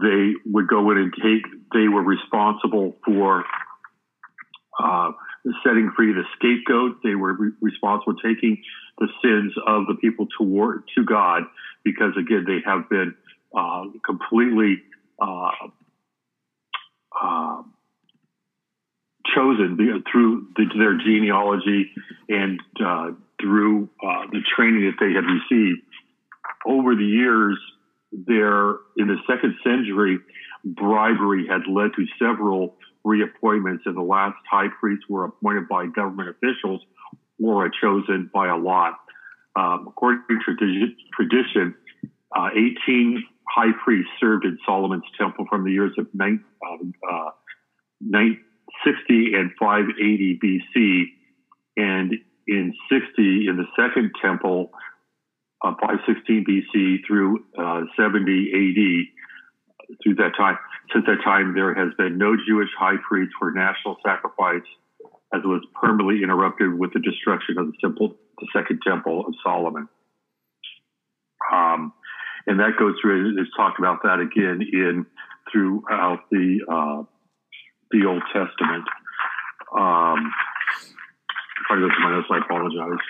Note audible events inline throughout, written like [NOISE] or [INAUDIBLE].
they would go in and take. They were responsible for uh, setting free the scapegoat. They were re- responsible taking the sins of the people toward to God, because again, they have been uh, completely uh, uh, chosen through the, their genealogy and uh, through uh, the training that they had received. Over the years, there in the second century, bribery had led to several reappointments, and the last high priests were appointed by government officials or chosen by a lot. Um, according to tradition, uh, 18 high priests served in Solomon's temple from the years of 9, uh, 960 and 580 BC. And in 60, in the second temple, uh, 516 BC through uh, 70 AD, through that time, since that time, there has been no Jewish high priest for national sacrifice, as it was permanently interrupted with the destruction of the temple, the second temple of Solomon. Um, and that goes through. It's talked about that again in throughout the uh, the Old Testament. Um, if I my notes, I apologize.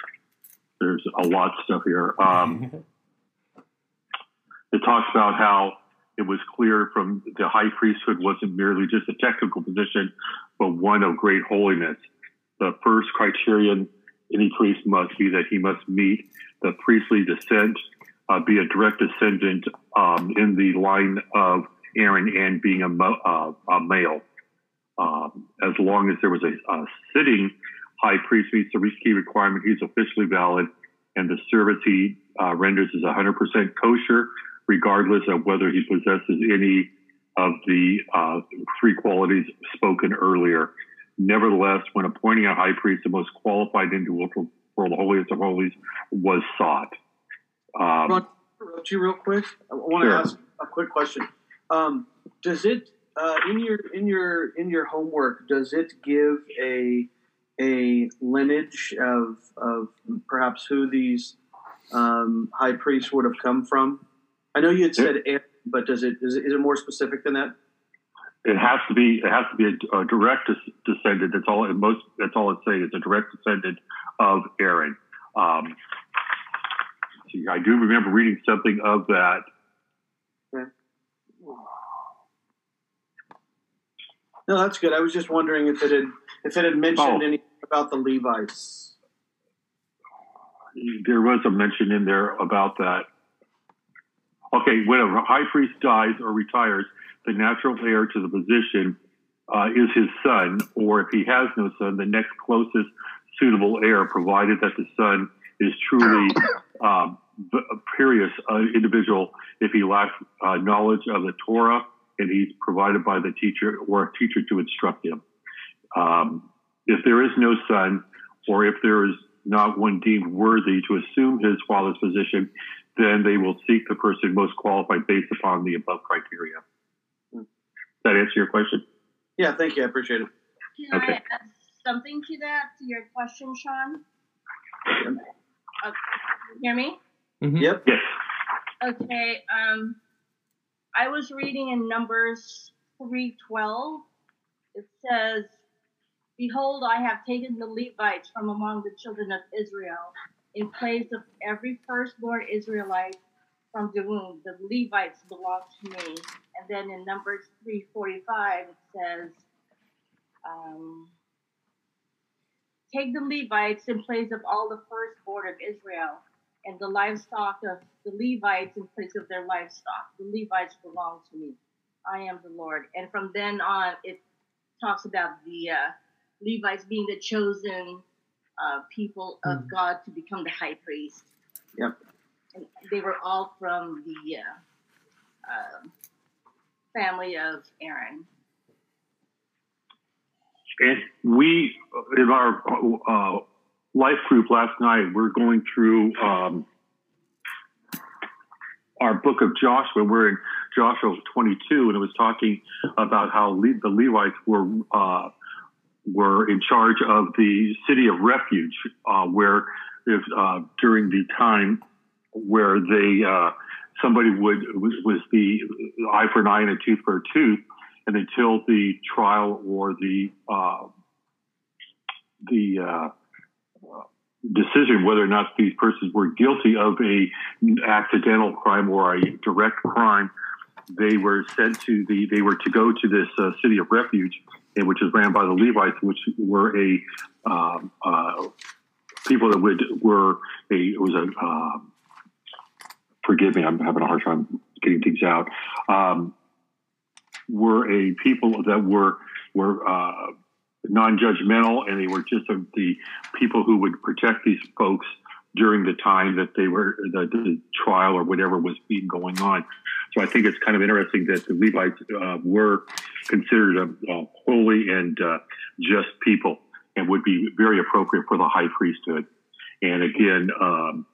There's a lot of stuff here. Um, [LAUGHS] it talks about how it was clear from the high priesthood wasn't merely just a technical position, but one of great holiness. The first criterion any priest must be that he must meet the priestly descent uh, be a direct descendant um, in the line of Aaron and being a, uh, a male. Um, as long as there was a, a, sitting high priest meets the key requirement, he's officially valid, and the service he uh, renders is 100% kosher, regardless of whether he possesses any of the uh, three qualities spoken earlier. Nevertheless, when appointing a high priest, the most qualified individual for the holiest of holies was sought. Um, Ron, interrupt you real quick. I want to sure. ask a quick question. Um, does it uh, in your in your in your homework does it give a a lineage of of perhaps who these um, high priests would have come from? I know you had said, Aaron, but does it is, it is it more specific than that? It has to be. It has to be a, a direct descendant. That's all. Most. That's all it's saying. It's a direct descendant of Aaron. Um, I do remember reading something of that. No, that's good. I was just wondering if it had if it had mentioned oh. anything about the Levites. There was a mention in there about that. Okay, when a high priest dies or retires, the natural heir to the position uh, is his son, or if he has no son, the next closest suitable heir, provided that the son is truly um, curious uh, individual if he lacks uh, knowledge of the Torah and he's provided by the teacher or a teacher to instruct him. Um, if there is no son, or if there is not one deemed worthy to assume his father's position, then they will seek the person most qualified based upon the above criteria. Does that answer your question? Yeah, thank you. I appreciate it. Can okay. I add something to that, to your question, Sean? Uh, hear me? Mm-hmm. Yep. Yes. Okay. Um, I was reading in Numbers three twelve. It says, "Behold, I have taken the Levites from among the children of Israel, in place of every firstborn Israelite from the womb. The Levites belong to me." And then in Numbers three forty five, it says. Um, Take the Levites in place of all the firstborn of Israel, and the livestock of the Levites in place of their livestock. The Levites belong to me. I am the Lord. And from then on, it talks about the uh, Levites being the chosen uh, people of mm. God to become the high priest. Yep. And they were all from the uh, um, family of Aaron. And we, in our uh, life group last night, we're going through um, our book of Joshua. We're in Joshua 22, and it was talking about how Le- the Levites were uh, were in charge of the city of refuge, uh, where if, uh, during the time where they uh, somebody would was, was the eye for an eye and a tooth for a tooth, and until the trial or the uh, the uh, decision whether or not these persons were guilty of a accidental crime or a direct crime, they were sent to the they were to go to this uh, city of refuge, which is ran by the Levites, which were a um, uh, people that would were a it was a uh, forgive me, I'm having a hard time getting things out. Um, were a people that were were uh, non-judgmental, and they were just the people who would protect these folks during the time that they were the, the, trial or whatever was being going on. So I think it's kind of interesting that the Levites uh, were considered a, a holy and uh, just people and would be very appropriate for the high priesthood. And again, um,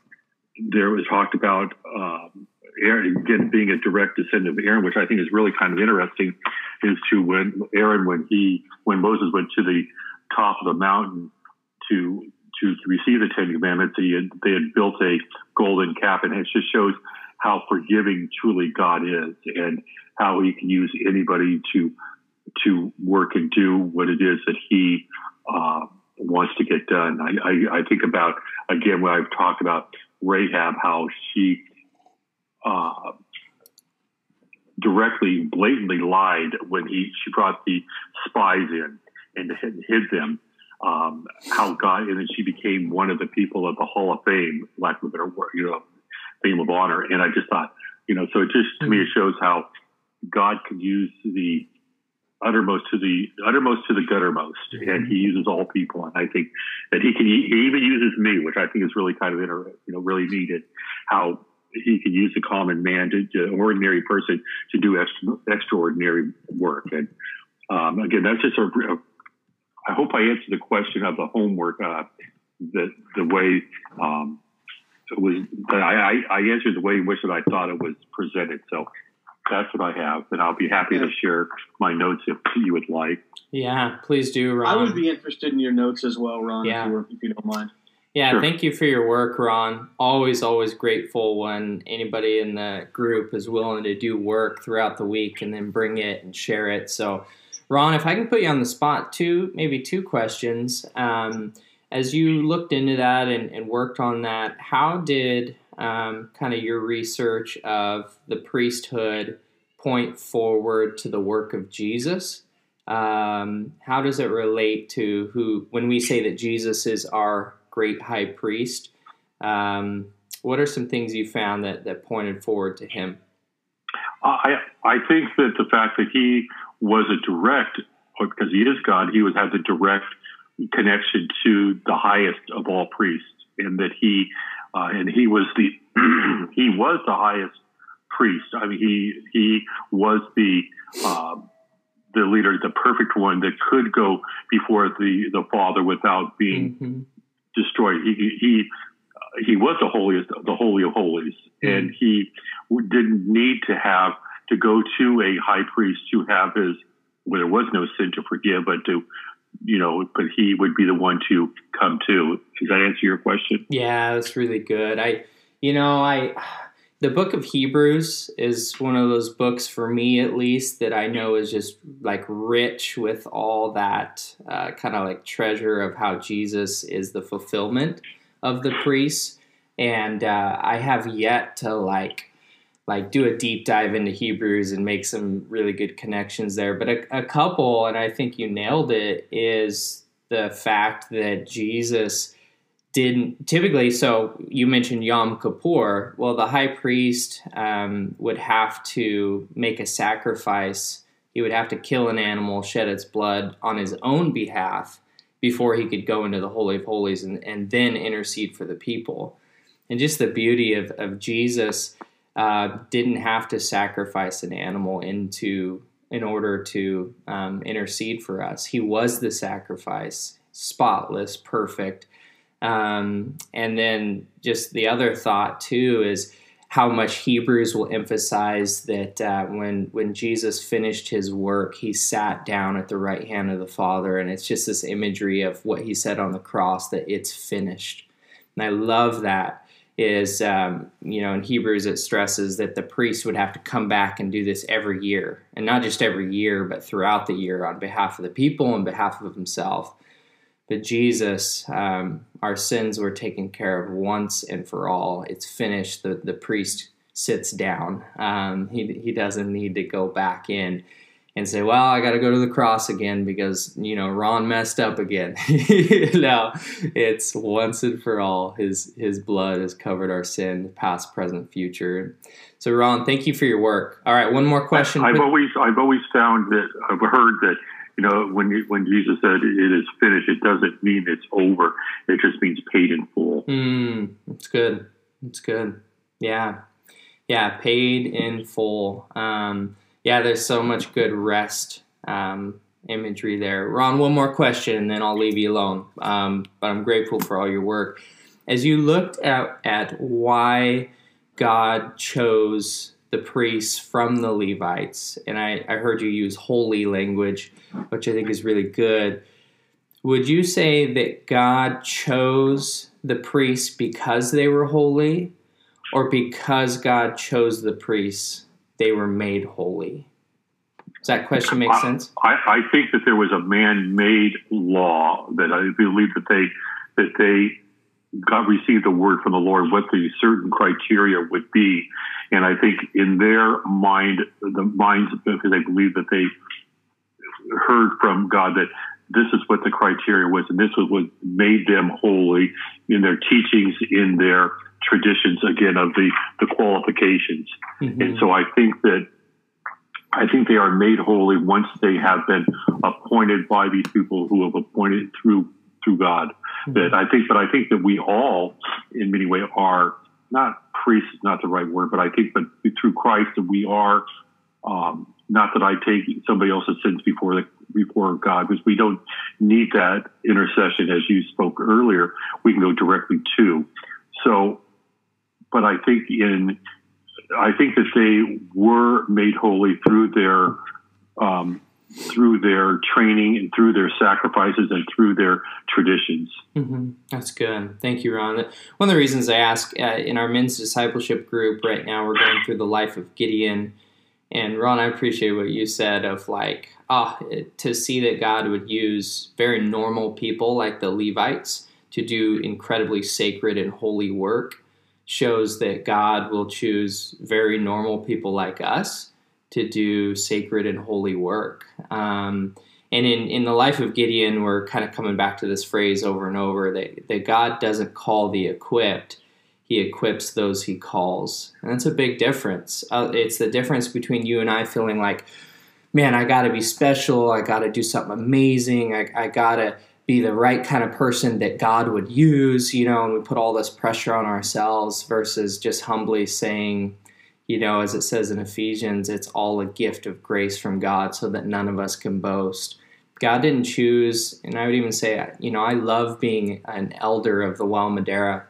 there was talked about um, Aaron again being a direct descendant of Aaron, which I think is really kind of interesting, is to when Aaron when he when Moses went to the top of the mountain to to receive the Ten Commandments, he had, they had built a golden calf, and it just shows how forgiving truly God is, and how He can use anybody to to work and do what it is that He uh, wants to get done. I, I, I think about again when I've talked about Rahab, how she uh, directly, blatantly lied when he she brought the spies in and hid them. Um, how God and then she became one of the people of the Hall of Fame, lack of a better word, you know, fame of honor. And I just thought, you know, so it just to me it shows how God can use the uttermost to the uttermost to the guttermost, mm-hmm. and He uses all people. And I think that He can He even uses me, which I think is really kind of inter, you know really needed. How he can use a common man to, to ordinary person to do extra, extraordinary work. And um, again, that's just a, a. I hope I answered the question of the homework uh, the the way um, it was. I, I, I answered the way in which that I thought it was presented. So that's what I have, and I'll be happy to share my notes if you would like. Yeah, please do, Ron. I would be interested in your notes as well, Ron, yeah. if, you, if you don't mind. Yeah, sure. thank you for your work, Ron. Always, always grateful when anybody in the group is willing to do work throughout the week and then bring it and share it. So, Ron, if I can put you on the spot, two maybe two questions. Um, as you looked into that and, and, worked on that, how did um, kind of your research of the priesthood point forward to the work of Jesus? Um, how does it relate to who, when we say that Jesus is our great high priest. Um, what are some things you found that, that pointed forward to him? I I think that the fact that he was a direct, because he is God, he was had the direct connection to the highest of all priests, and that he uh, and he was the [CLEARS THROAT] he was the highest priest. I mean, he he was the uh, the leader, the perfect one that could go before the the Father without being mm-hmm destroyed. He he he was the holiest, the holy of holies, mm-hmm. and he didn't need to have to go to a high priest to have his where there was no sin to forgive, but to you know, but he would be the one to come to. Does that answer your question? Yeah, that's really good. I, you know, I the book of Hebrews is one of those books for me, at least, that I know is just like rich with all that uh, kind of like treasure of how Jesus is the fulfillment of the priests. And uh, I have yet to like like do a deep dive into Hebrews and make some really good connections there. But a, a couple, and I think you nailed it, is the fact that Jesus didn't typically so you mentioned yom kippur. Well the high priest um, would have to make a sacrifice. He would have to kill an animal shed its blood on his own behalf before he could go into the holy of holies and, and then intercede for the people. And just the beauty of, of jesus uh, didn't have to sacrifice an animal into in order to um, intercede for us. He was the sacrifice spotless perfect um, and then just the other thought too is how much Hebrews will emphasize that uh, when when Jesus finished his work, he sat down at the right hand of the Father, and it's just this imagery of what he said on the cross that it's finished. And I love that. is um, you know in Hebrews it stresses that the priest would have to come back and do this every year, and not just every year, but throughout the year on behalf of the people, and behalf of himself. But Jesus, um, our sins were taken care of once and for all. It's finished. The the priest sits down. Um, he he doesn't need to go back in and say, "Well, I got to go to the cross again because you know Ron messed up again." [LAUGHS] no, it's once and for all. His His blood has covered our sin, past, present, future. So, Ron, thank you for your work. All right, one more question. I've always I've always found that I've heard that you know when when Jesus said it is finished, it doesn't mean it's over. It just means paid in full. Mm, it's good. It's good. Yeah, yeah, paid in full. Um, yeah, there's so much good rest um, imagery there. Ron, one more question, and then I'll leave you alone. Um, but I'm grateful for all your work. As you looked at, at why God chose the priests from the Levites, and I, I heard you use holy language, which I think is really good. Would you say that God chose the priests because they were holy, or because God chose the priests they were made holy. Does that question make sense? I, I think that there was a man-made law that I believe that they that they got received a word from the Lord what the certain criteria would be, and I think in their mind, the minds because they believe that they heard from God that this is what the criteria was, and this was what made them holy in their teachings, in their traditions again of the the qualifications. Mm-hmm. And so I think that I think they are made holy once they have been appointed by these people who have appointed through through God. Mm-hmm. That I think, but I think that we all, in many ways, are not priests, not the right word, but I think, but through Christ, that we are. Um, not that I take somebody else's sins before the, before God, because we don't need that intercession, as you spoke earlier. We can go directly to. So but I think in I think that they were made holy through their um, through their training and through their sacrifices and through their traditions. Mm-hmm. That's good. Thank you, Ron. One of the reasons I ask uh, in our men's discipleship group right now, we're going through the life of Gideon. And Ron, I appreciate what you said of like, ah, oh, to see that God would use very normal people like the Levites to do incredibly sacred and holy work shows that God will choose very normal people like us to do sacred and holy work. Um, and in, in the life of Gideon, we're kind of coming back to this phrase over and over that, that God doesn't call the equipped, He equips those He calls. And that's a big difference. Uh, it's the difference between you and I feeling like, man, I got to be special, I got to do something amazing, I, I got to be the right kind of person that God would use, you know, and we put all this pressure on ourselves versus just humbly saying, you know, as it says in Ephesians, it's all a gift of grace from God so that none of us can boast. God didn't choose, and I would even say, you know, I love being an elder of the Well Madera.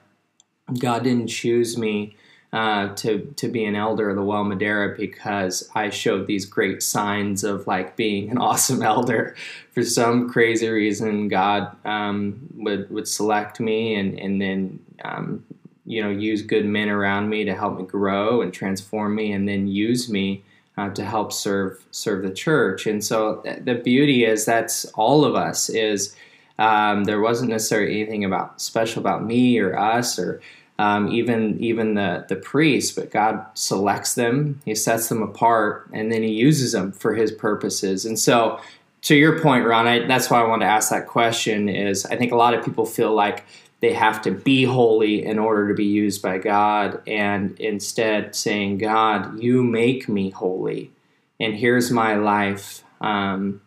God didn't choose me uh, to to be an elder of the Well Madera because I showed these great signs of like being an [LAUGHS] awesome elder. For some crazy reason, God um, would would select me and and then um, you know use good men around me to help me grow and transform me, and then use me. Uh, to help serve serve the church, and so th- the beauty is that's all of us. Is um, there wasn't necessarily anything about special about me or us or um, even even the the priests, but God selects them, He sets them apart, and then He uses them for His purposes. And so, to your point, Ron, I, that's why I wanted to ask that question. Is I think a lot of people feel like they have to be holy in order to be used by God, and instead saying, "God, you make me holy, and here's my life. Um,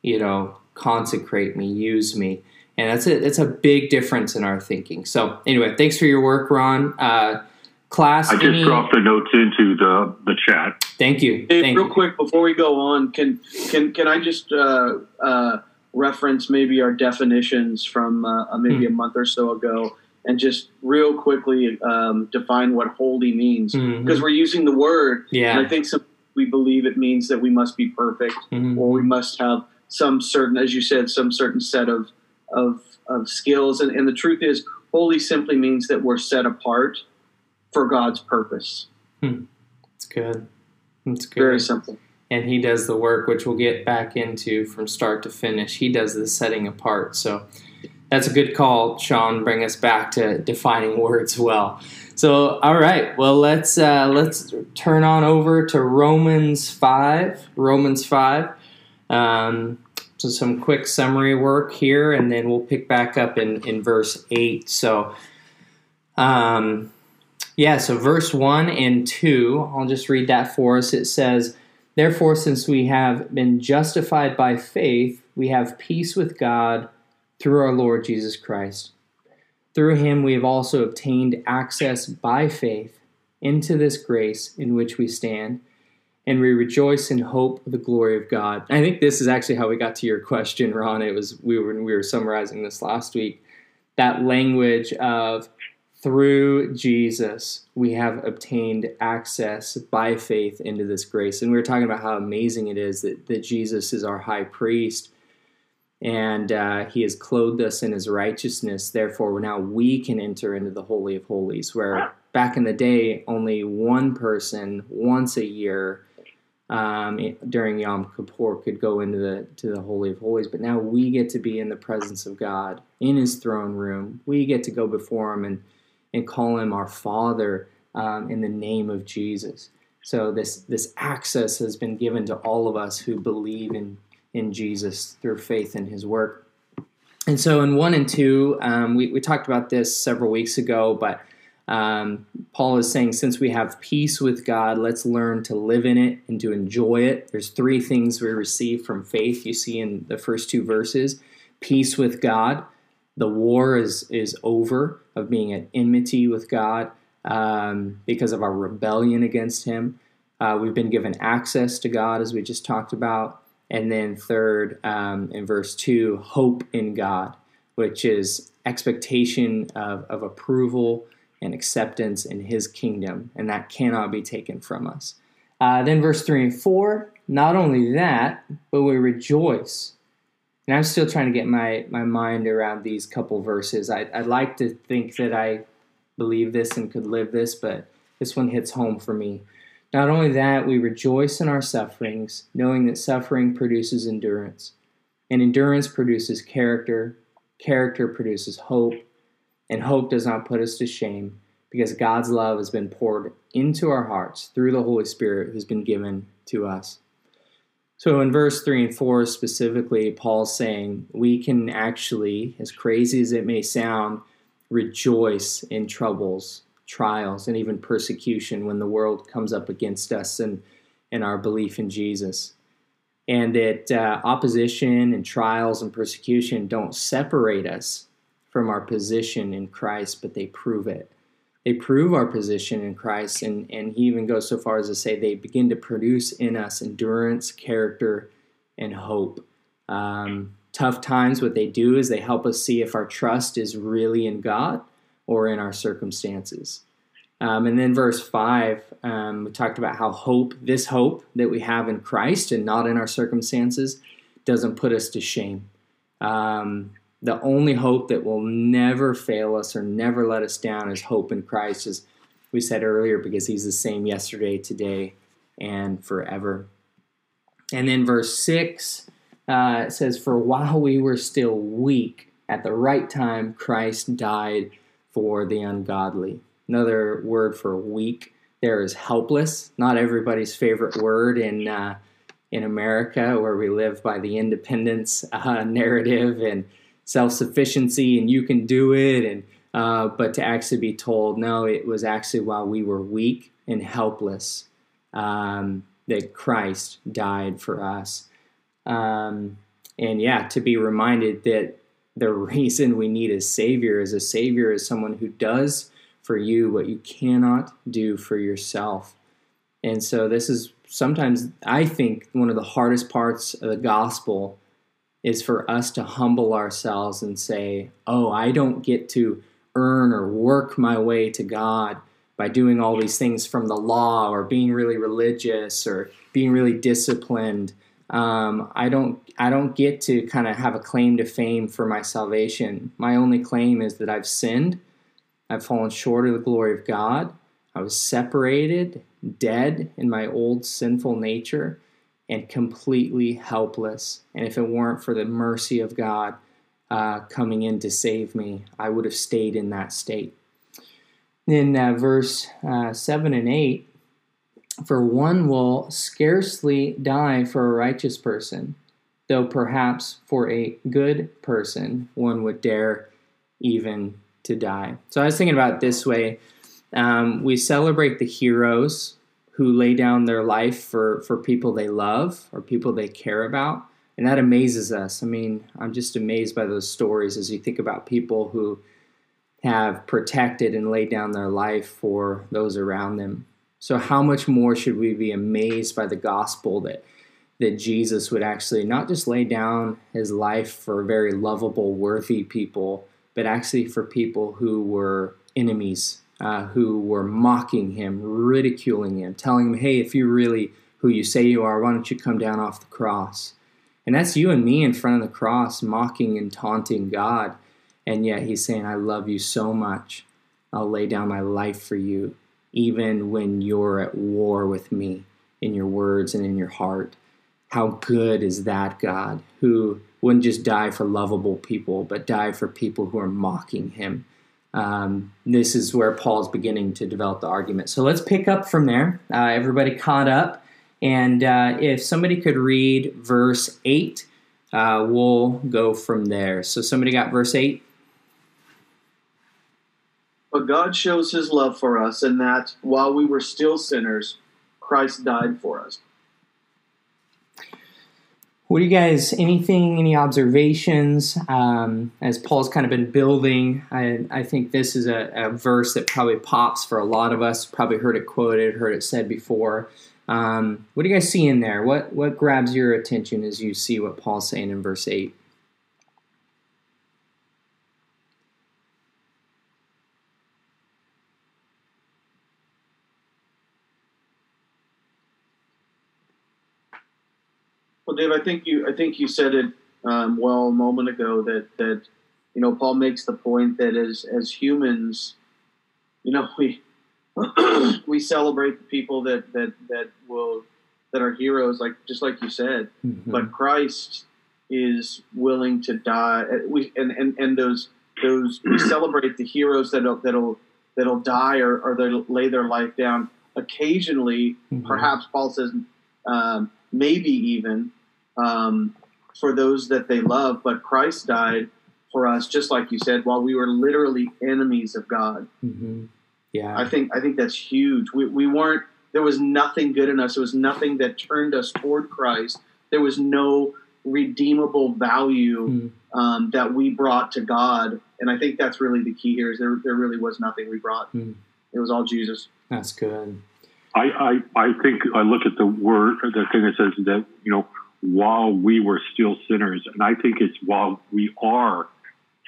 you know, consecrate me, use me." and that's a that's a big difference in our thinking. So anyway, thanks for your work, Ron. Uh, class. I just any... dropped the notes into the the chat. Thank you. Hey, Thank real you. quick before we go on, can can can I just uh, uh, reference maybe our definitions from uh, maybe hmm. a month or so ago? And just real quickly um, define what holy means mm-hmm. because we're using the word. Yeah. And I think some, we believe it means that we must be perfect mm-hmm. or we must have some certain, as you said, some certain set of of, of skills. And, and the truth is, holy simply means that we're set apart for God's purpose. Hmm. It's good. It's good. Very simple. And he does the work, which we'll get back into from start to finish. He does the setting apart. So that's a good call, Sean. Bring us back to defining [LAUGHS] words well. So, all right. Well, let's uh, let's turn on over to Romans five. Romans five. Um, so some quick summary work here, and then we'll pick back up in in verse eight. So, um, yeah. So verse one and two. I'll just read that for us. It says. Therefore, since we have been justified by faith, we have peace with God through our Lord Jesus Christ. Through him we have also obtained access by faith into this grace in which we stand, and we rejoice in hope of the glory of God. I think this is actually how we got to your question, Ron. It was we were we were summarizing this last week. That language of through Jesus, we have obtained access by faith into this grace. And we were talking about how amazing it is that, that Jesus is our high priest and uh, he has clothed us in his righteousness. Therefore, now we can enter into the Holy of Holies, where back in the day, only one person once a year um, during Yom Kippur could go into the to the Holy of Holies. But now we get to be in the presence of God in His throne room. We get to go before Him and and call Him our Father um, in the name of Jesus. So this this access has been given to all of us who believe in in Jesus through faith in his work. And so in 1 and 2, um, we, we talked about this several weeks ago, but um, Paul is saying since we have peace with God, let's learn to live in it and to enjoy it. There's three things we receive from faith you see in the first two verses peace with God. The war is, is over of being at enmity with God um, because of our rebellion against Him. Uh, we've been given access to God, as we just talked about. And then, third, um, in verse 2, hope in God, which is expectation of, of approval and acceptance in His kingdom, and that cannot be taken from us. Uh, then, verse 3 and 4, not only that, but we rejoice. And I'm still trying to get my, my mind around these couple verses. I, I'd like to think that I believe this and could live this, but this one hits home for me. Not only that, we rejoice in our sufferings, knowing that suffering produces endurance, and endurance produces character, character produces hope, and hope does not put us to shame, because God's love has been poured into our hearts through the Holy Spirit who's been given to us. So in verse 3 and 4 specifically, Paul's saying we can actually, as crazy as it may sound, rejoice in troubles trials and even persecution when the world comes up against us and, and our belief in Jesus. And that uh, opposition and trials and persecution don't separate us from our position in Christ, but they prove it. They prove our position in Christ, and, and he even goes so far as to say they begin to produce in us endurance, character, and hope. Um, tough times, what they do is they help us see if our trust is really in God or in our circumstances. Um, and then verse 5, um, we talked about how hope, this hope that we have in Christ and not in our circumstances, doesn't put us to shame. Um, the only hope that will never fail us or never let us down is hope in Christ, as we said earlier, because He's the same yesterday, today, and forever. And then verse 6 uh, it says, For while we were still weak, at the right time, Christ died for the ungodly. Another word for weak there is helpless. Not everybody's favorite word in uh, in America, where we live by the independence uh, [LAUGHS] narrative and self sufficiency, and you can do it. And uh, but to actually be told, no, it was actually while we were weak and helpless um, that Christ died for us. Um, and yeah, to be reminded that the [LAUGHS] reason we need a savior is a savior is someone who does for you what you cannot do for yourself. And so this is sometimes I think one of the hardest parts of the gospel is for us to humble ourselves and say, "Oh, I don't get to earn or work my way to God by doing all these things from the law or being really religious or being really disciplined." Um, I don't I don't get to kind of have a claim to fame for my salvation. My only claim is that I've sinned, I've fallen short of the glory of God, I was separated, dead in my old sinful nature, and completely helpless. And if it weren't for the mercy of God uh, coming in to save me, I would have stayed in that state. In uh, verse uh, 7 and 8, for one will scarcely die for a righteous person, though perhaps for a good person one would dare even to die. So I was thinking about this way. Um, we celebrate the heroes who lay down their life for, for people they love or people they care about. And that amazes us. I mean, I'm just amazed by those stories as you think about people who have protected and laid down their life for those around them. So, how much more should we be amazed by the gospel that, that Jesus would actually not just lay down his life for very lovable, worthy people, but actually for people who were enemies, uh, who were mocking him, ridiculing him, telling him, hey, if you're really who you say you are, why don't you come down off the cross? And that's you and me in front of the cross, mocking and taunting God. And yet he's saying, I love you so much. I'll lay down my life for you, even when you're at war with me in your words and in your heart. How good is that God who wouldn't just die for lovable people, but die for people who are mocking him. Um, this is where Paul's beginning to develop the argument. So let's pick up from there. Uh, everybody caught up. And uh, if somebody could read verse 8, uh, we'll go from there. So somebody got verse 8? But God shows his love for us in that while we were still sinners, Christ died for us. What do you guys, anything, any observations? Um, as Paul's kind of been building, I, I think this is a, a, verse that probably pops for a lot of us. Probably heard it quoted, heard it said before. Um, what do you guys see in there? What, what grabs your attention as you see what Paul's saying in verse 8? Dave, I think you I think you said it um, well a moment ago that that you know Paul makes the point that as as humans, you know we [CLEARS THROAT] we celebrate the people that that that will that are heroes, like just like you said, mm-hmm. but Christ is willing to die. Uh, we and and, and those those we [CLEARS THROAT] celebrate the heroes that'll that'll that'll die or, or they'll lay their life down. Occasionally, mm-hmm. perhaps Paul says, um, maybe even um, for those that they love. But Christ died for us, just like you said, while we were literally enemies of God. Mm-hmm. Yeah, I think I think that's huge. We, we weren't. There was nothing good in us. There was nothing that turned us toward Christ. There was no redeemable value mm. um, that we brought to God. And I think that's really the key here. Is there there really was nothing we brought. Mm. It was all Jesus. That's good. I, I, I think I look at the word, the thing that says that, you know, while we were still sinners. And I think it's while we are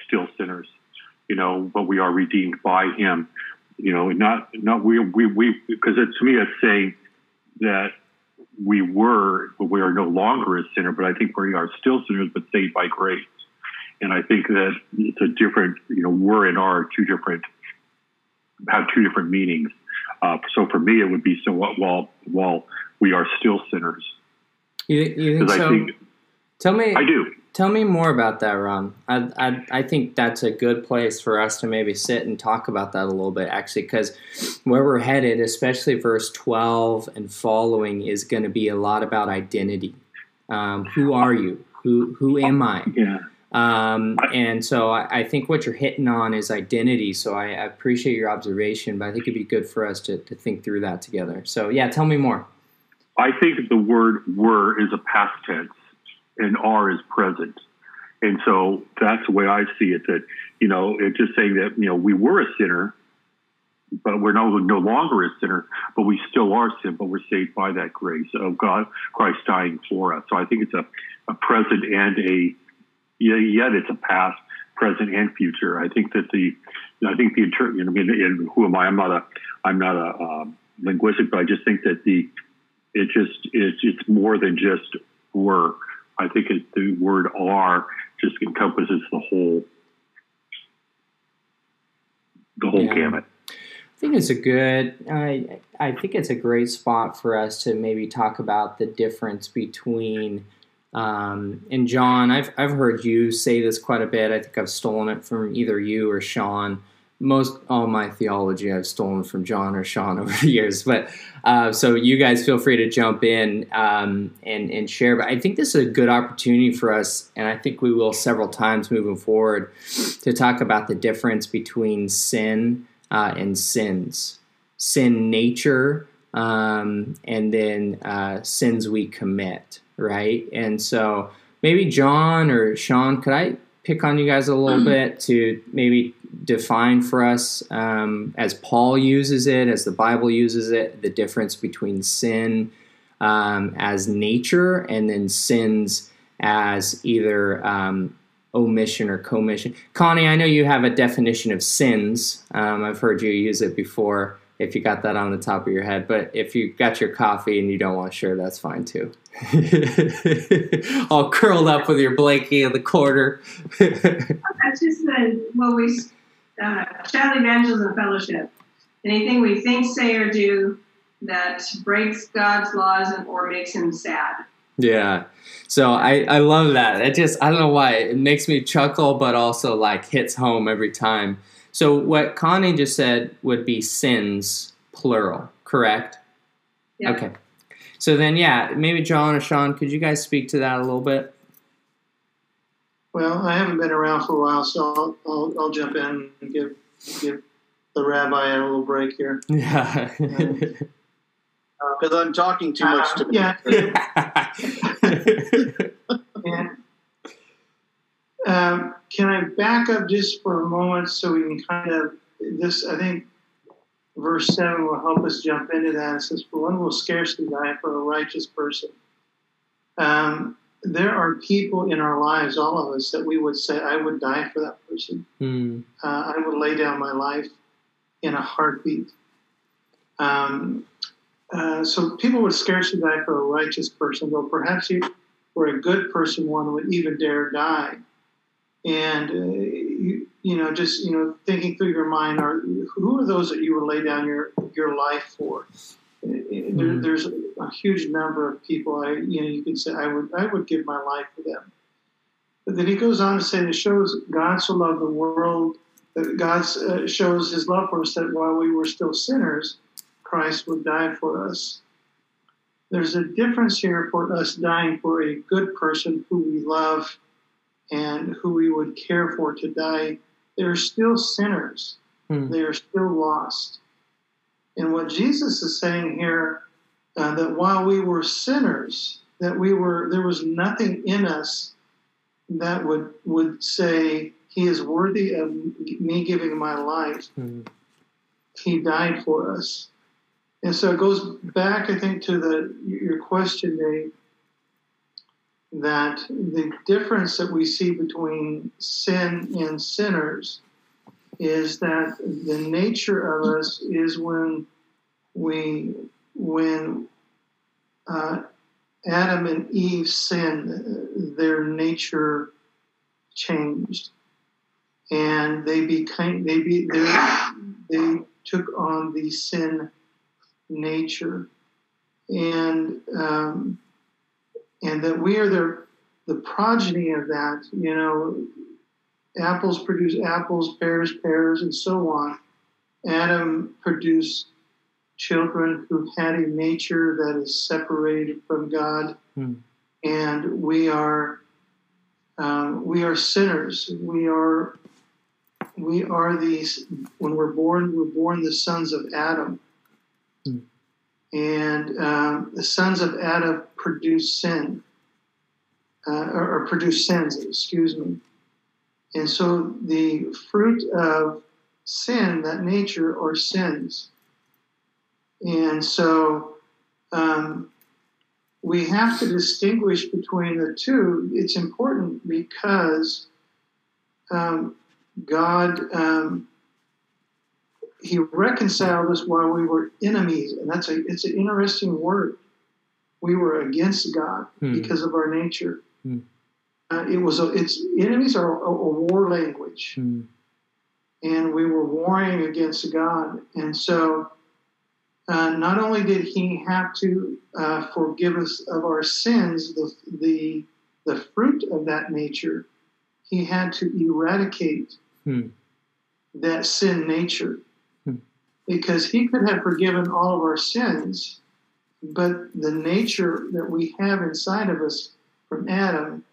still sinners, you know, but we are redeemed by him. You know, not not we we we because to me it's saying that we were, but we are no longer a sinner. But I think we are still sinners, but saved by grace. And I think that it's a different, you know, we're and are two different have two different meanings. Uh, so for me, it would be so while while we are still sinners, you, you think so? Think, tell me. I do. Tell me more about that, Ron. I, I, I think that's a good place for us to maybe sit and talk about that a little bit, actually, because where we're headed, especially verse 12 and following, is going to be a lot about identity. Um, who are you? Who who am I? Yeah. Um, and so I, I, think what you're hitting on is identity. So I, I, appreciate your observation, but I think it'd be good for us to, to think through that together. So yeah, tell me more. I think the word were is a past tense and are is present. And so that's the way I see it that, you know, it's just saying that, you know, we were a sinner, but we're no, no longer a sinner, but we still are sin, but we're saved by that grace of God, Christ dying for us. So I think it's a, a present and a, yet it's a past, present, and future. I think that the, I think the, you know, I mean, who am I? I'm not a, I'm not a um, linguistic, but I just think that the, it just it's it's more than just work. I think it, the word "are" just encompasses the whole the whole yeah. gamut. I think it's a good. I I think it's a great spot for us to maybe talk about the difference between. Um, and John, I've I've heard you say this quite a bit. I think I've stolen it from either you or Sean most all my theology I've stolen from John or Sean [LAUGHS] over the years. But uh, so you guys feel free to jump in um, and and share. But I think this is a good opportunity for us, and I think we will several times moving forward to talk about the difference between sin uh, and sins, sin nature, um, and then uh, sins we commit. Right, and so maybe John or Sean, could I pick on you guys a little [CLEARS THROAT] bit to maybe define for us, um, as Paul uses it, as the Bible uses it, the difference between sin um, as nature and then sins as either um, omission or commission. Connie, I know you have a definition of sins. Um, I've heard you use it before if you got that on the top of your head. But if you got your coffee and you don't want to share, that's fine too. [LAUGHS] All curled up with your blankie in the corner. [LAUGHS] that's just the, we, uh, child evangelism fellowship. Anything we think, say, or do that breaks God's laws and, or makes him sad. Yeah. So I, I love that. It just, I don't know why. It makes me chuckle, but also like hits home every time so what Connie just said would be sins, plural, correct? Yeah. Okay. So then, yeah, maybe John or Sean, could you guys speak to that a little bit? Well, I haven't been around for a while, so I'll, I'll, I'll jump in and give give the rabbi a little break here. [LAUGHS] Yeah. Because uh, I'm talking too much to. Uh, [LAUGHS] yeah. Um, can I back up just for a moment so we can kind of this? I think verse seven will help us jump into that. It says, "For one will scarcely die for a righteous person." Um, there are people in our lives, all of us, that we would say, "I would die for that person. Mm. Uh, I would lay down my life in a heartbeat." Um, uh, so people would scarcely die for a righteous person, though perhaps for a good person, one would even dare die and uh, you, you know just you know thinking through your mind are who are those that you would lay down your your life for mm-hmm. there, there's a huge number of people i you know you can say i would i would give my life for them but then he goes on to say it shows god so loved the world that god uh, shows his love for us that while we were still sinners christ would die for us there's a difference here for us dying for a good person who we love and who we would care for to die, they're still sinners. Hmm. They are still lost. And what Jesus is saying here, uh, that while we were sinners, that we were there was nothing in us that would would say he is worthy of me giving my life. Hmm. He died for us. And so it goes back, I think, to the your question, Dave that the difference that we see between sin and sinners is that the nature of us is when we when uh, Adam and Eve sinned, their nature changed, and they became they be they, took on the sin nature, and um, and that we are the the progeny of that. You know, apples produce apples, pears, pears, and so on. Adam produced children who had a nature that is separated from God, hmm. and we are um, we are sinners. We are we are these when we're born. We're born the sons of Adam. Hmm and um, the sons of Adam produce sin, uh, or, or produce sins, excuse me. And so the fruit of sin, that nature, are sins. And so um, we have to distinguish between the two. It's important because um, God um, he reconciled us while we were enemies, and that's a it's an interesting word. We were against God hmm. because of our nature. Hmm. Uh, it was a, it's enemies are a, a war language, hmm. and we were warring against God. And so, uh, not only did He have to uh, forgive us of our sins, the, the, the fruit of that nature, He had to eradicate hmm. that sin nature. Hmm. Because He could have forgiven all of our sins, but the nature that we have inside of us from Adam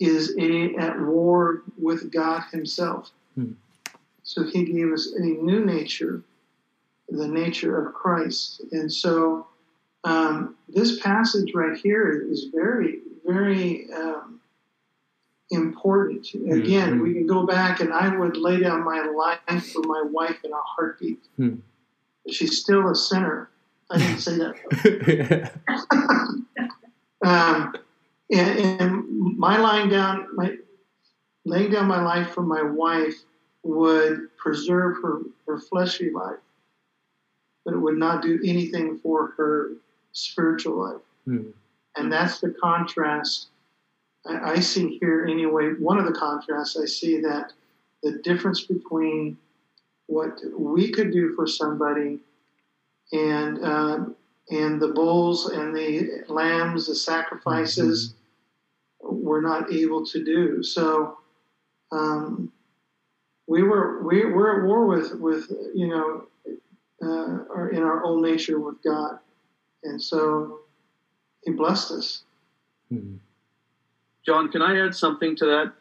is a, at war with God Himself. Hmm. So He gave us a new nature, the nature of Christ. And so um, this passage right here is very, very um, important. Again, mm-hmm. we can go back, and I would lay down my life for my wife in a heartbeat. Hmm. She's still a sinner. I didn't say that. [LAUGHS] [LAUGHS] um, and, and, my lying down, my laying down my life for my wife would preserve her, her fleshly life, but it would not do anything for her spiritual life. Hmm. And that's the contrast I, I see here, anyway. One of the contrasts I see that the difference between what we could do for somebody and uh, and the bulls and the lambs, the sacrifices, mm-hmm. Were not able to do. So um, we were we were at war with with you know uh, our, in our own nature with God, and so He blessed us. Mm-hmm. John, can I add something to that?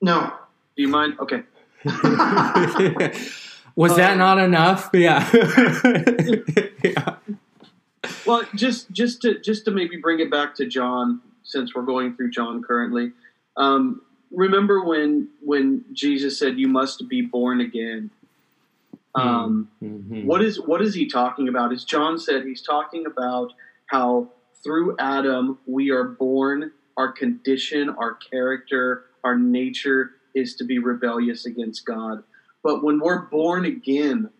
No. Do you mind? Okay. [LAUGHS] Was um, that not enough? Yeah. yeah. [LAUGHS] Well, just just to just to maybe bring it back to John, since we're going through John currently. Um, remember when when Jesus said, "You must be born again." Um, mm-hmm. what is what is he talking about? As John said, he's talking about how through Adam we are born. Our condition, our character, our nature is to be rebellious against God. But when we're born again,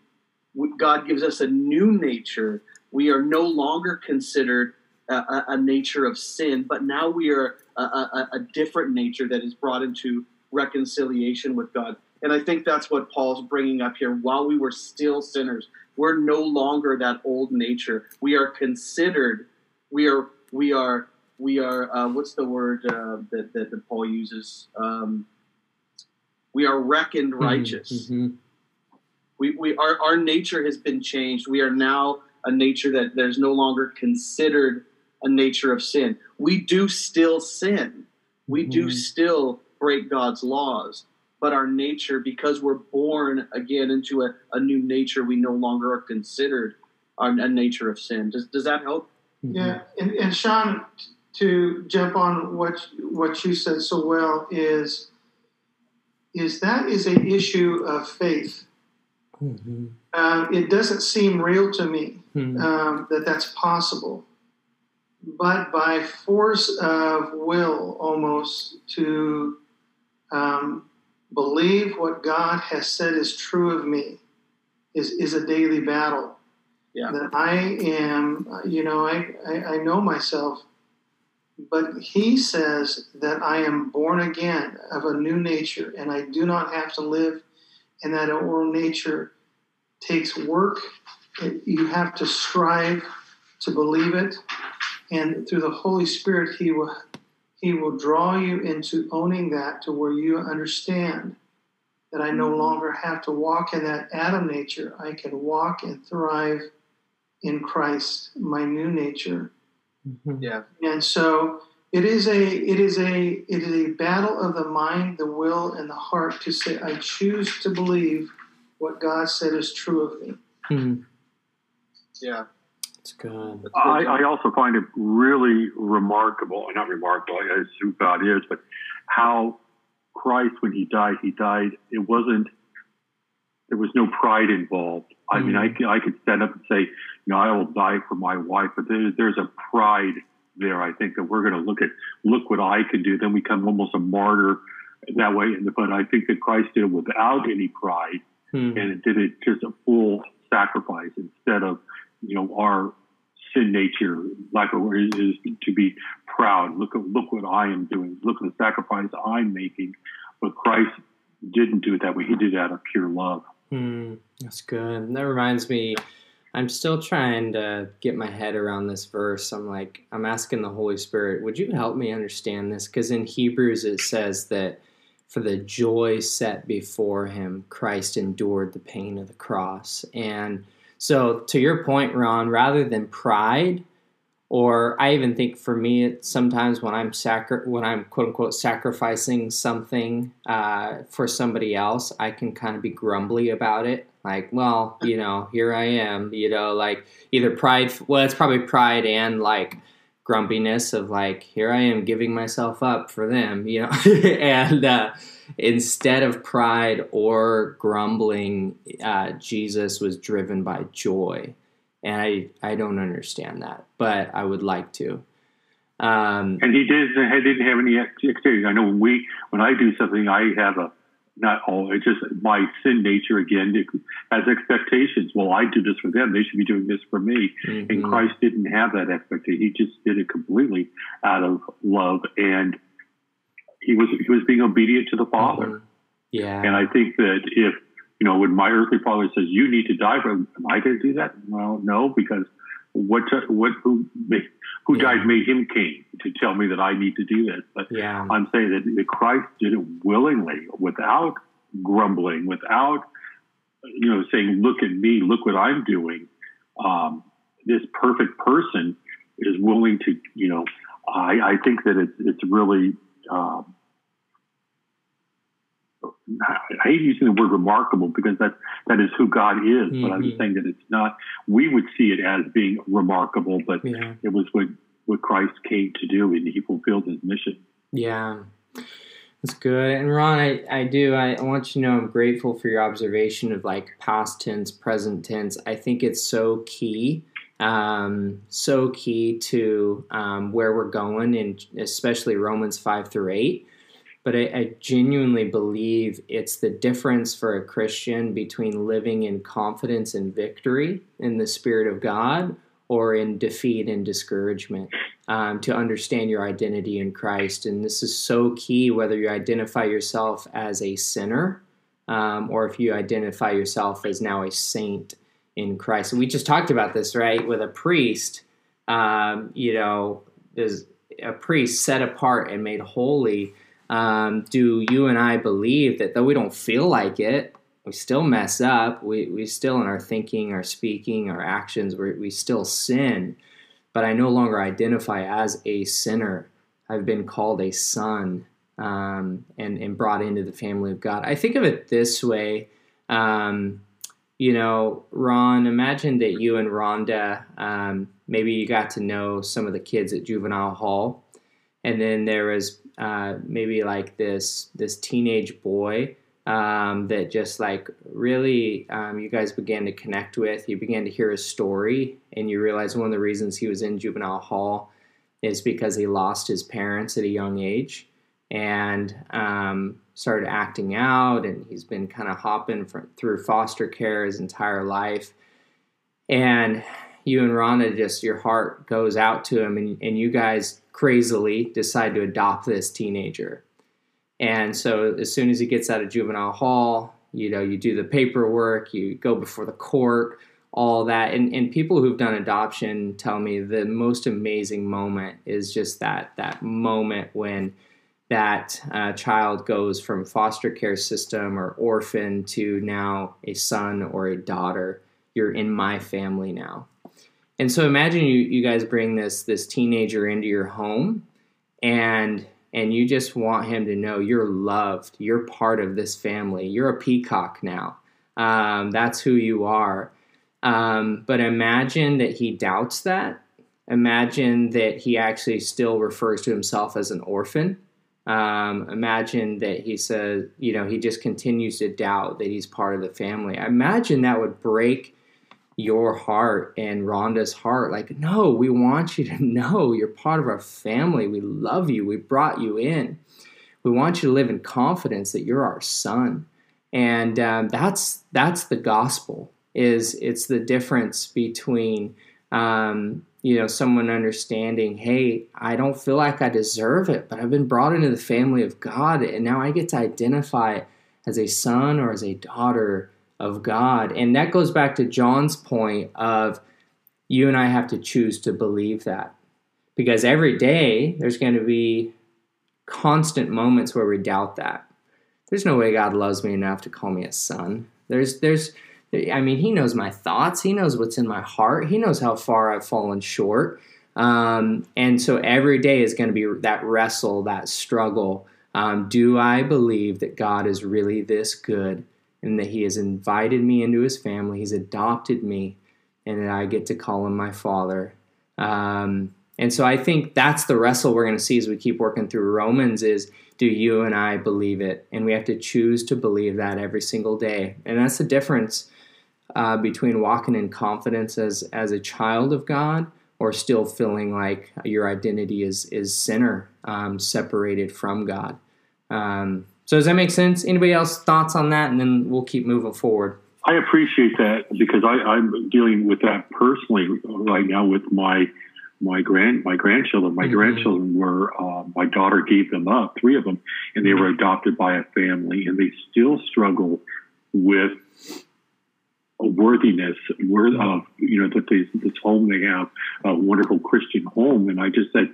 God gives us a new nature. We are no longer considered a, a, a nature of sin, but now we are a, a, different nature that is brought into reconciliation with God. And I think that's what Paul's bringing up here. While we were still sinners, we're no longer that old nature. We are considered. We are. We are. We are. Uh, what's the word uh, that, that, that Paul uses? Um, we are reckoned mm-hmm. righteous. Mm-hmm. We, we our, our nature has been changed. We are now a nature that there's no longer considered a nature of sin. We do still sin. We mm-hmm. do still break God's laws. But our nature, because we're born again into a, a new nature, we no longer are considered a, a nature of sin. Does, does that help? Yeah, and, and Sean, to jump on what what you said so well is is that is an issue of faith. Mm-hmm. Uh, it doesn't seem real to me mm-hmm. um, that that's possible, but by force of will, almost to um, believe what God has said is true of me, is is a daily battle. Yeah. That I am, you know, I, I, I know myself but he says that I am born again of a new nature, and I do not have to live in that old nature. takes work. It, you have to strive to believe it, and through the Holy Spirit, He will He will draw you into owning that to where you understand that I no longer have to walk in that Adam nature. I can walk and thrive in Christ, my new nature Mm-hmm. Yeah. And so it is a it is a it is a battle of the mind, the will, and the heart to say, I choose to believe what God said is true of me. Mm-hmm. Yeah. It's good. I, I, also find it really remarkable, not remarkable, as who God is, but how Christ, when he died, he died, it wasn't, there was no pride involved. I mean, I, mm. I could stand up and say, you know, I will die for my wife, but there, there's a pride there. I think that we're going to look at, look what I can do. Then we become almost a martyr that way. But I think that Christ did it without any pride hmm. and it did it just a full sacrifice instead of, you know, our sin nature, like is, is to be proud. Look at, look what I am doing. Look at the sacrifice I'm making. But Christ didn't do it that way. He did it out of pure love. Mm, that's good. That reminds me. I'm still trying to get my head around this verse. I'm like, I'm asking the Holy Spirit, would you help me understand this? Because in Hebrews it says that for the joy set before him, Christ endured the pain of the cross. And so, to your point, Ron, rather than pride, or I even think for me, it, sometimes when I'm sacri- when I'm quote unquote sacrificing something uh, for somebody else, I can kind of be grumbly about it. Like, well, you know, here I am. You know, like either pride. Well, it's probably pride and like grumpiness of like, here I am giving myself up for them. You know, [LAUGHS] and uh, instead of pride or grumbling, uh, Jesus was driven by joy and I I don't understand that, but I would like to. Um, and he did. He didn't have any experience. I know when we when I do something, I have a not all. It's just my sin nature again has expectations. Well, I do this for them; they should be doing this for me. Mm-hmm. And Christ didn't have that expectation. He just did it completely out of love, and he was he was being obedient to the Father. Mm-hmm. Yeah. And I think that if you know, when my earthly father says you need to die, but am I going to do that? Well, no, because what what who who yeah. died made him king to tell me that I need to do this. But yeah. I'm saying that Christ did it willingly, without grumbling, without you know saying, "Look at me, look what I'm doing." Um, this perfect person is willing to, you know, I, I think that it's it's really. Um, I hate using the word remarkable because that that is who God is. Mm-hmm. But I'm just mm-hmm. saying that it's not. We would see it as being remarkable, but yeah. it was what what Christ came to do, and He fulfilled His mission. Yeah, that's good. And Ron, I I do. I, I want you to know I'm grateful for your observation of like past tense, present tense. I think it's so key. Um, so key to um, where we're going, and especially Romans five through eight but I, I, genuinely believe it's the difference for a Christian between living in confidence and victory in the Spirit of God or in defeat and discouragement. Um, to understand your identity in Christ. And this is so key whether you identify yourself as a sinner um, or if you identify yourself as now a saint in Christ. And we just talked about this, right? With a priest, um, you know, there's a priest set apart and made holy um, do you and I believe that though we don't feel like it, we still mess up, we, we still in our thinking, our speaking, our actions, we we still sin, but I no longer identify as a sinner. I've been called a son um, and, and brought into the family of God. I think of it this way. Um, you know, Ron, imagine that you and Rhonda, um, maybe you got to know some of the kids at juvenile hall, and then there was uh, maybe like this this teenage boy um, that just like really um, you guys began to connect with. You began to hear his story, and you realize one of the reasons he was in juvenile hall is because he lost his parents at a young age and um, started acting out, and he's been kind of hopping for, through foster care his entire life. And you and Rhonda, just your heart goes out to him, and, and you guys crazily decide to adopt this teenager. And so as soon as he gets out of juvenile hall, you know, you do the paperwork, you go before the court, all that. And, and people who've done adoption tell me the most amazing moment is just that that moment when that uh, child goes from foster care system or orphan to now a son or a daughter. You're in my family now. And so imagine you you guys bring this this teenager into your home and and you just want him to know you're loved. You're part of this family. You're a peacock now. Um, that's who you are. Um, but imagine that he doubts that. Imagine that he actually still refers to himself as an orphan. Um, imagine that he says, you know, he just continues to doubt that he's part of the family. I imagine that would break your heart and Rhonda's heart. Like, no, we want you to [LAUGHS] know you're part of our family. We love you. We brought you in. We want you to live in confidence that you're our son. And um, that's that's the gospel. Is it's the difference between um, you know someone understanding, hey, I don't feel like I deserve it, but I've been brought into the family of God, and now I get to identify as a son or as a daughter of God. And that goes back to John's point of you and I have to choose to believe that. Because every day there's going to be constant moments where we doubt that. There's no way God loves me enough to call me a son. There's there's I mean, he knows my thoughts. He knows what's in my heart. He knows how far I've fallen short. Um, and so every day is going to be that wrestle, that struggle. Um, do I believe that God is really this good and that He has invited me into His family? He's adopted me and that I get to call Him my Father. Um, and so I think that's the wrestle we're going to see as we keep working through Romans is do you and I believe it? And we have to choose to believe that every single day. And that's the difference uh, between walking in confidence as, as a child of God or still feeling like your identity is, is sinner, um, separated from God. Um, so does that make sense? Anybody else thoughts on that? And then we'll keep moving forward. I appreciate that because I, I'm dealing with that personally right now with my my grand my grandchildren. My mm-hmm. grandchildren were uh, my daughter gave them up, three of them, and they were adopted by a family, and they still struggle with a worthiness, worth of you know that they, this home they have a wonderful Christian home, and I just said.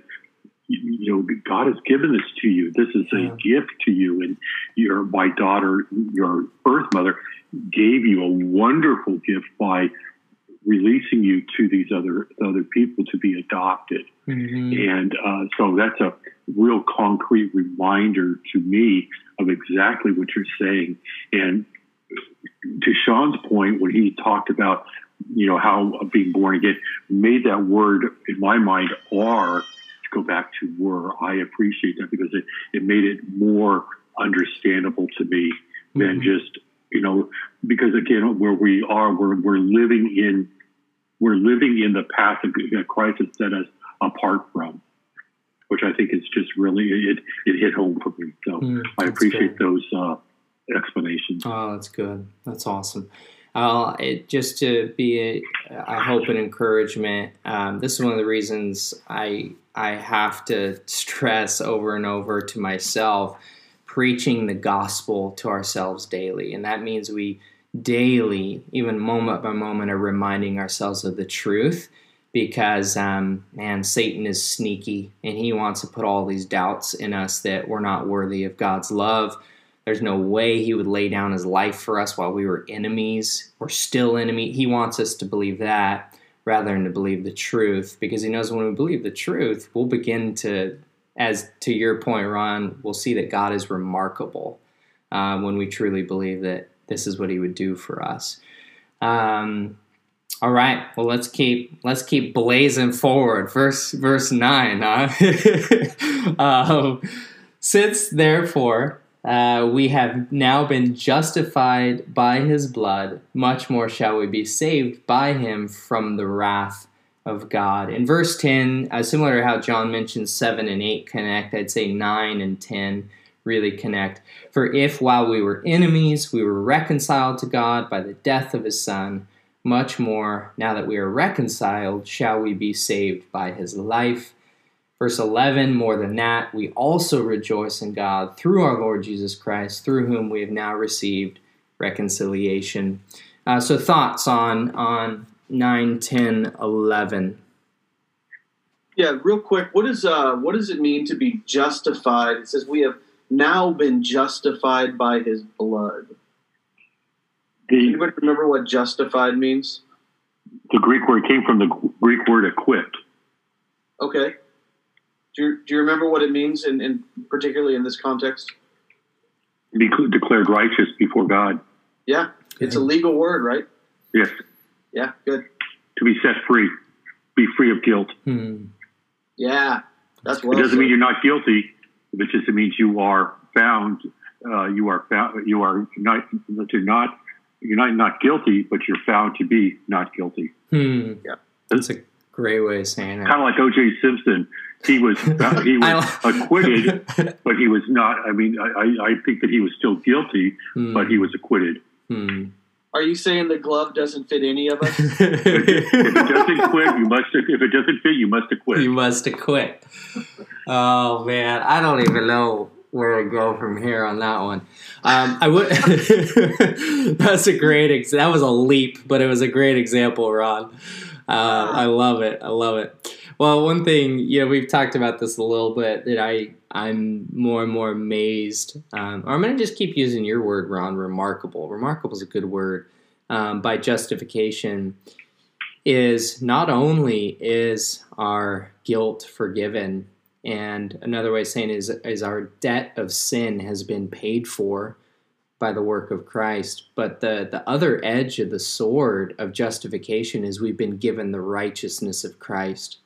You know, God has given this to you. This is a yeah. gift to you, and your my daughter, your birth mother, gave you a wonderful gift by releasing you to these other other people to be adopted. Mm-hmm. And uh, so that's a real concrete reminder to me of exactly what you're saying. And to Sean's point, when he talked about you know how being born again made that word in my mind "are" go back to were. I appreciate that because it it made it more understandable to me mm-hmm. than just you know, because again, where we are, we're, we're living in, we're living in the path that Christ has set us apart from, which I think is just really, it, it hit home for me. So mm, I appreciate good. those uh, explanations. Oh, that's good. That's awesome. Uh, it, just to be, a, I hope, an encouragement. Um, this is one of the reasons I I have to stress over and over to myself preaching the gospel to ourselves daily. And that means we daily, even moment by moment, are reminding ourselves of the truth because, um, man, Satan is sneaky and he wants to put all these doubts in us that we're not worthy of God's love. There's no way he would lay down his life for us while we were enemies. We're still enemy. He wants us to believe that rather than to believe the truth because he knows when we believe the truth, we'll begin to as to your point, Ron, we'll see that God is remarkable uh, when we truly believe that this is what He would do for us. Um, all right, well let's keep let's keep blazing forward. Verse verse nine. Huh? [LAUGHS] um, Since therefore uh, we have now been justified by His blood, much more shall we be saved by Him from the wrath of God. In verse 10, uh, similar to how John mentions 7 and 8 connect, I'd say 9 and 10 really connect. For if while we were enemies, we were reconciled to God by the death of his Son, much more, now that we are reconciled, shall we be saved by his life. Verse 11, more than that, we also rejoice in God through our Lord Jesus Christ, through whom we have now received reconciliation. Uh, so, thoughts on, on 9, 10, 11. Yeah, real quick, what is uh what does it mean to be justified? It says we have now been justified by his blood. The, Anybody remember what justified means? The Greek word came from the Greek word acquit. Okay. Do you, do you remember what it means, in, in particularly in this context? Be declared righteous before God. Yeah, it's a legal word, right? Yes. Yeah, good. To be set free, be free of guilt. Hmm. Yeah, that's well It doesn't mean you're not guilty. It just means you are found. Uh, you are found. You are not. You're not. You're not not guilty, but you're found to be not guilty. Hmm. Yeah, that's a great way of saying it. Kind of like O.J. Simpson. He was [LAUGHS] he was acquitted, [LAUGHS] but he was not. I mean, I, I think that he was still guilty, hmm. but he was acquitted. Hmm. Are you saying the glove doesn't fit any of us? [LAUGHS] if it doesn't quit, you must. If it doesn't fit, you must acquit. You must acquit. Oh man, I don't even know where to go from here on that one. Um, I would. that's a great. Ex- that was a leap, but it was a great example, Ron. Uh, I love it. I love it. Well, one thing you know we've talked about this a little bit that I I'm more and more amazed. Um, or I'm going to just keep using your word, Ron. Remarkable. Remarkable is a good word. Um, by justification is not only is our guilt forgiven, and another way of saying is is our debt of sin has been paid for by the work of Christ. But the, the other edge of the sword of justification is we've been given the righteousness of Christ.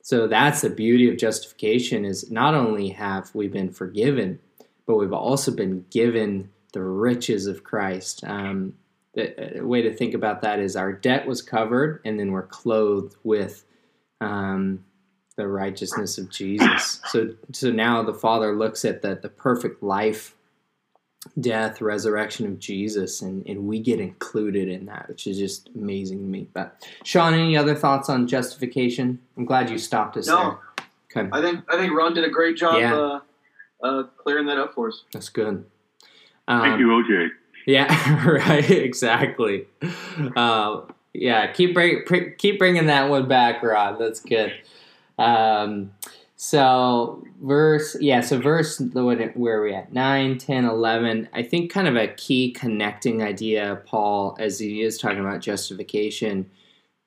So that's the beauty of justification is not only have we been forgiven, but we've also been given the riches of Christ. Um, the, way to think about that is our debt was covered, and then we're clothed with um, the righteousness of Jesus. So, so now the Father looks at the, the perfect life, death, resurrection of Jesus, and, and we get included in that, which is just amazing to me. But Sean, any other thoughts on justification? I'm glad you stopped us no. there. Okay. I think I think Ron did a great job yeah. uh, uh, clearing that up for us. That's good. Um, Thank you, OJ. Yeah, [LAUGHS] right. Exactly. Uh, yeah, keep bring, keep bringing that one back, Ron. That's good. Um, so verse, yeah, so verse, where are we at? 9, 10, 11. I think kind of a key connecting idea, Paul, as he is talking about justification.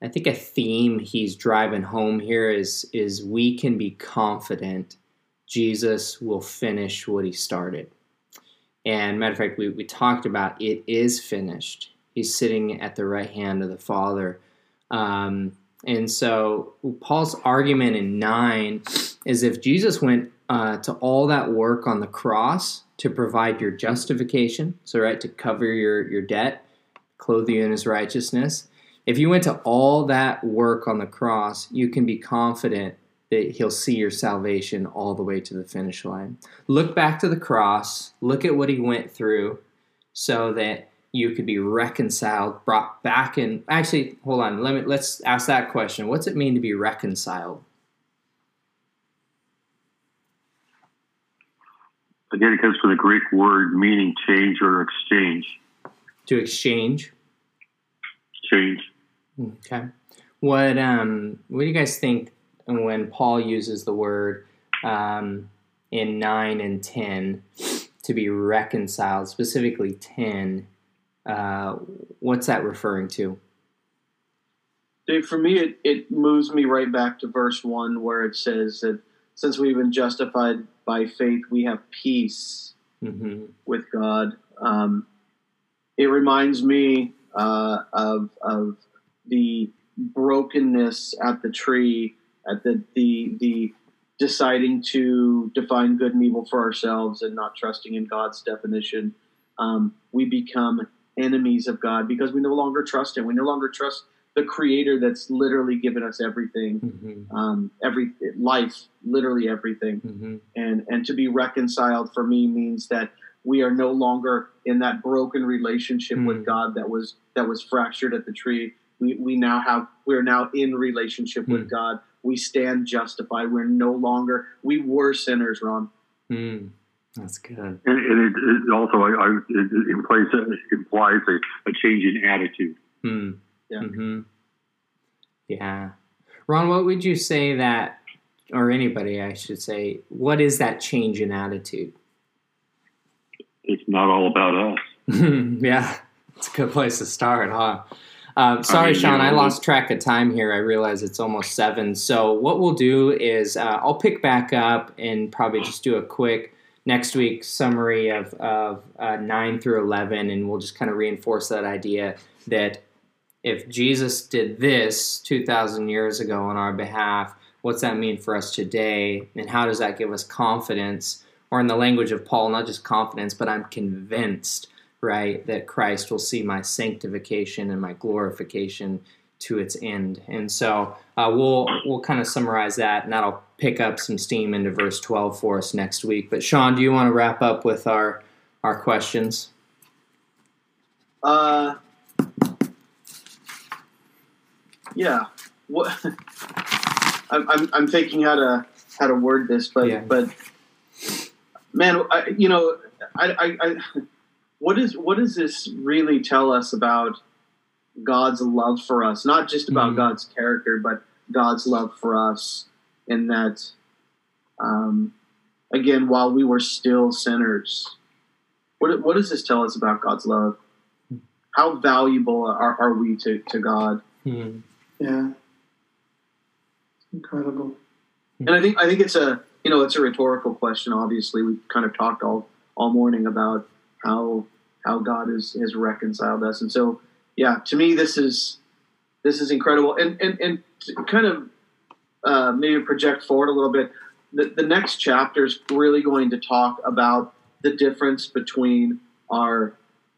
I think a theme he's driving home here is is we can be confident Jesus will finish what he started. And matter of fact, we, we talked about it is finished. He's sitting at the right hand of the Father. Um, and so Paul's argument in 9 is if Jesus went uh, to all that work on the cross to provide your justification, so right, to cover your, your debt, clothe you in his righteousness, if you went to all that work on the cross, you can be confident that he'll see your salvation all the way to the finish line. Look back to the cross, look at what he went through so that you could be reconciled, brought back in. Actually, hold on. Let me let's ask that question. What's it mean to be reconciled? Again, it comes from the Greek word meaning change or exchange. To exchange. Change. Okay. What um what do you guys think when Paul uses the word um, in 9 and 10 to be reconciled, specifically 10, uh, what's that referring to? Dave, for me, it, it moves me right back to verse 1 where it says that since we've been justified by faith, we have peace mm-hmm. with God. Um, it reminds me uh, of, of the brokenness at the tree at the the the deciding to define good and evil for ourselves and not trusting in God's definition, um, we become enemies of God because we no longer trust Him. We no longer trust the Creator that's literally given us everything, mm-hmm. um, every life, literally everything. Mm-hmm. And and to be reconciled for me means that we are no longer in that broken relationship mm-hmm. with God that was that was fractured at the tree. We, we now have we're now in relationship with mm. God we stand justified. We're no longer, we were sinners, Ron. Mm, that's good. And, and it, it, also I, I, it implies, it implies a, a, change in attitude. Mm. Yeah. Mm-hmm. Yeah. Ron, what would you say that, or anybody, I should say, what is that change in attitude? It's not all about us. [LAUGHS] yeah, it's a good place to start, huh? Uh, sorry, I mean, Sean, I lost track of time here. I realize it's almost seven. So what we'll do is uh, I'll pick back up and probably just do a quick next week summary of, of uh, nine through eleven, and we'll just kind of reinforce that idea that if Jesus did this two thousand years ago on our behalf, what's that mean for us today, and how does that give us confidence? Or in the language of Paul, not just confidence, but I'm convinced right? That Christ will see my sanctification and my glorification to its end. And so uh, we'll we'll kind of summarize that, and that'll pick up some steam into verse 12 for us next week. But Sean, do you want to wrap up with our our questions? Uh, yeah. What [LAUGHS] I'm, I'm, I'm thinking how to how to word this, but yeah. but man, I, you know, I, I, I, what is what does this really tell us about God's love for us? Not just about mm-hmm. God's character, but God's love for us, in that, um, again, while we were still sinners, what what does this tell us about God's love? How valuable are, are we to, to God? Mm-hmm. Yeah, incredible. And I think I think it's a you know, it's a rhetorical question. Obviously, we've kind of talked all all morning about how how God has has reconciled us, and so yeah, to me, this is this is incredible, and and and kind of uh, maybe project forward a little bit. The, the next chapter is really going to talk about the difference between our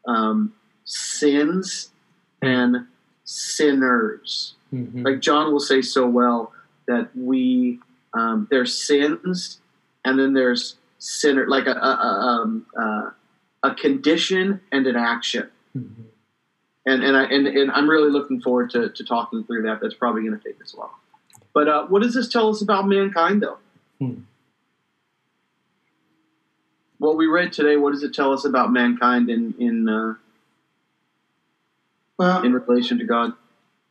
um, sins and sinners. Mm-hmm. Like John will say so well that we um, there's sins, and then there's sinner, like a a, a, um, uh, a condition and an action. Mm-hmm. And and I and, and I'm really looking forward to, to talking through that. That's probably going to take us a while. But uh, what does this tell us about mankind, though? Hmm. What we read today, what does it tell us about mankind in in uh, well in relation to God?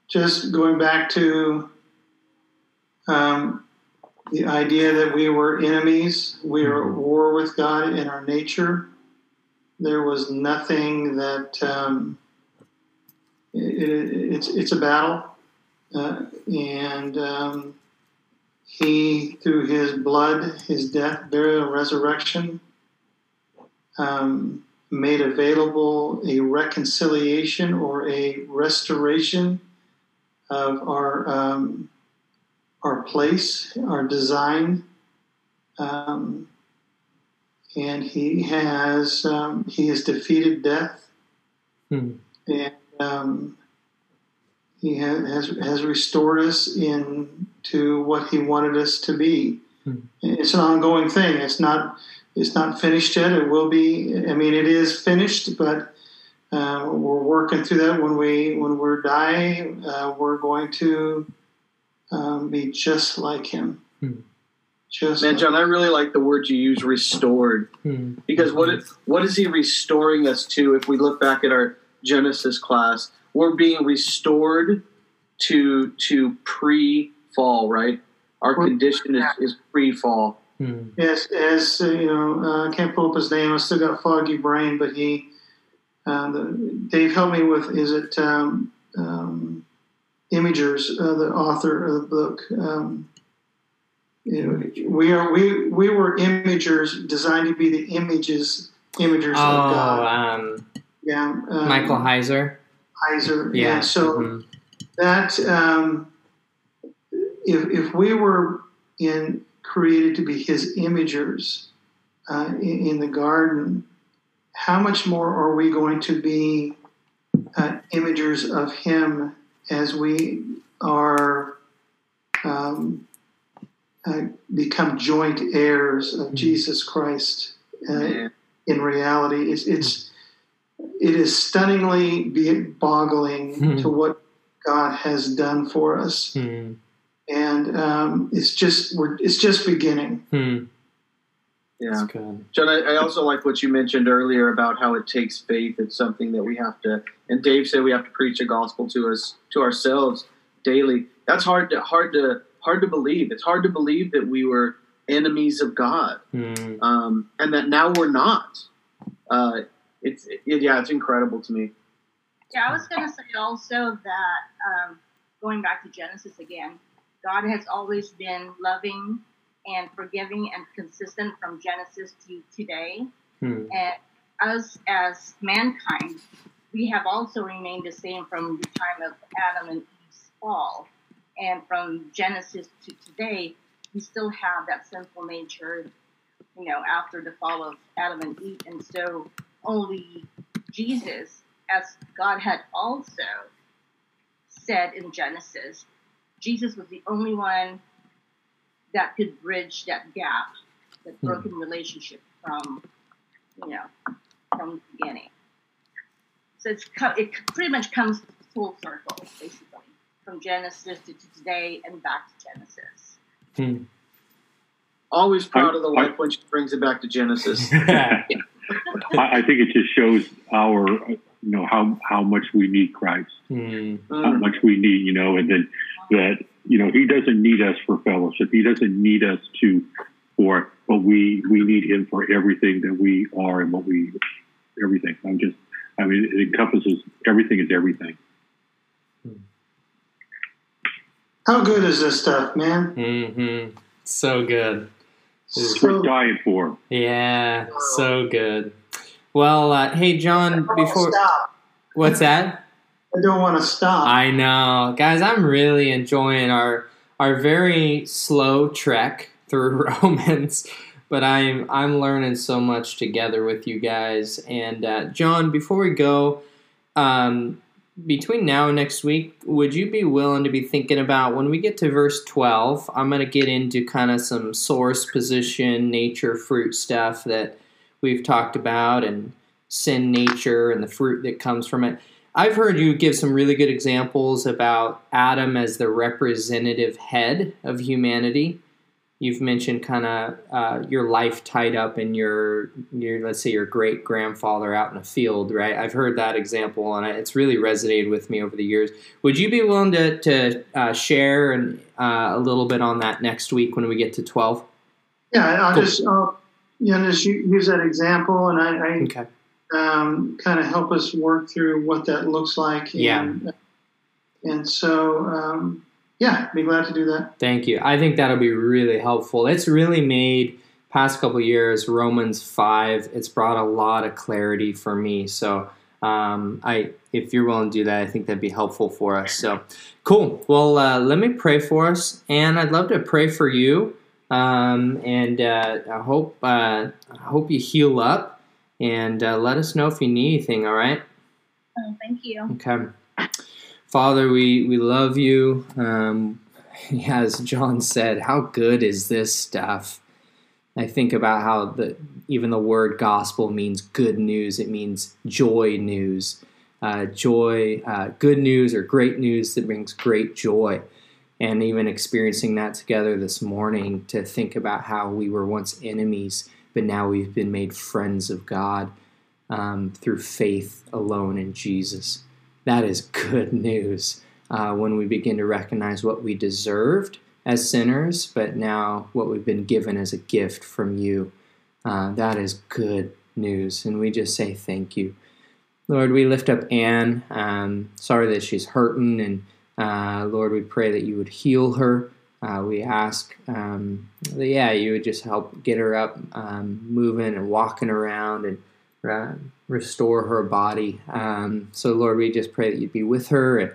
Just going back to um, the idea that we were enemies, we were at war with God in our nature. There was nothing that um, it, it, it's it's a battle, uh, and um, He through His blood, His death, burial, and resurrection, um, made available a reconciliation or a restoration of our um, our place, our design. Um, and he has um, he has defeated death, hmm. and um, he has, has restored us into what he wanted us to be. Hmm. It's an ongoing thing. It's not it's not finished yet. It will be. I mean, it is finished, but uh, we're working through that. When we when we're dying, uh, we're going to um, be just like him. Hmm. Just Man, John, I really like the word you use, restored, hmm. because what what is he restoring us to? If we look back at our Genesis class, we're being restored to to pre-fall, right? Our we're, condition is, is pre-fall. Hmm. Yes, as uh, you know, uh, I can't pull up his name. I still got a foggy brain, but he, uh, the, Dave, helped me with. Is it um, um, Imagers, uh, the author of the book. Um, you know, we are we we were imagers designed to be the images imagers oh, of God. Um, yeah, um, Michael Heiser. Heiser. Yeah. yeah. So mm-hmm. that um, if if we were in created to be His imagers uh, in, in, the garden, how much more are we going to be uh, imagers of Him as we are um, uh, become joint heirs of mm-hmm. Jesus Christ uh, in reality. It's, it's it is stunningly boggling mm-hmm. to what God has done for us, mm-hmm. And um, it's just we're it's just beginning. Hmm. Yeah, John. I, I, also like what you mentioned earlier about how it takes faith. It's something that we have to, and Dave said we have to preach the gospel to us to ourselves daily. That's hard to hard to hard to believe. It's hard to believe that we were enemies of God, mm. um, and that now we're not. Uh, it's it, yeah, it's incredible to me. Yeah, I was going to say also that um, going back to Genesis again, God has always been loving and forgiving and consistent from Genesis to today. Hmm. And us as mankind, we have also remained the same from the time of Adam and Eve's fall. And from Genesis to today, we still have that sinful nature, you know, after the fall of Adam and Eve. And so only Jesus, as God had also said in Genesis, Jesus was the only one that could bridge that gap, that hmm. broken relationship from, you know, from the beginning. So it's it pretty much comes full circle, basically, from Genesis to, to today and back to Genesis. Hmm. Always proud I, of the wife I, when she brings it back to Genesis. [LAUGHS] I, I, think it just shows our, you know, how how much we need Christ, mm. how much we need, you know, and then that you know He doesn't need us for fellowship. He doesn't need us to for, but we we need Him for everything that we are and what we everything. I'm just, I mean, it encompasses everything is everything. How good is this stuff, man? Mm-hmm. So good. It's so, dying for. Yeah, so good. Well, uh, hey, John, before. What's that? I don't want to stop. I know. Guys, I'm really enjoying our our very slow trek through [LAUGHS] Romans, but I'm I'm learning so much together with you guys. And uh, John, before we go, um, between now and next week, would you be willing to be thinking about when we get to verse 12? I'm going to get into kind of some source, position, nature, fruit stuff that we've talked about, and sin nature and the fruit that comes from it. I've heard you give some really good examples about Adam as the representative head of humanity you've mentioned kind of uh, your life tied up in your your let's say your great grandfather out in a field right i've heard that example and it's really resonated with me over the years would you be willing to, to uh, share and uh, a little bit on that next week when we get to 12 yeah i'll cool. just I'll, you know, just use that example and i, I okay. Um, kind of help us work through what that looks like and, yeah and so um, yeah, be glad to do that. Thank you. I think that'll be really helpful. It's really made past couple years Romans five. It's brought a lot of clarity for me. So um, I, if you're willing to do that, I think that'd be helpful for us. So cool. Well, uh, let me pray for us, and I'd love to pray for you. Um, and uh, I hope uh, I hope you heal up, and uh, let us know if you need anything. All right. Oh, thank you. Okay. Father, we, we love you. Um, [LAUGHS] as John said, how good is this stuff? I think about how the even the word gospel means good news. It means joy news, uh, joy, uh, good news or great news that brings great joy. And even experiencing that together this morning to think about how we were once enemies, but now we've been made friends of God um, through faith alone in Jesus. That is good news uh, when we begin to recognize what we deserved as sinners, but now what we've been given as a gift from you. Uh, that is good news. And we just say thank you. Lord, we lift up Anne. Um, sorry that she's hurting. And uh, Lord, we pray that you would heal her. Uh, we ask um, yeah, you would just help get her up, um, moving and walking around and uh, restore her body. Um, so, Lord, we just pray that you'd be with her and,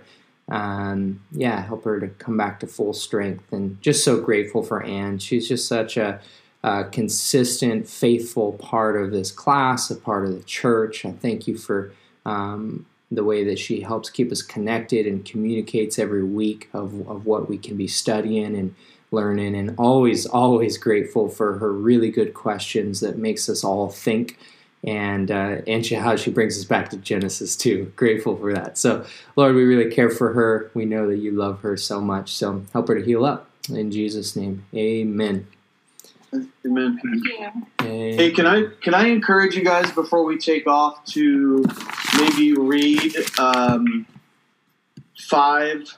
um, yeah, help her to come back to full strength. And just so grateful for Anne. She's just such a, a consistent, faithful part of this class, a part of the church. I thank you for um, the way that she helps keep us connected and communicates every week of, of what we can be studying and learning and always always grateful for her really good questions that makes us all think and uh, and she, how she brings us back to Genesis too. Grateful for that. So, Lord, we really care for her. We know that you love her so much. So, help her to heal up in Jesus' name. Amen. Amen. Hey, can I can I encourage you guys before we take off to maybe read um, five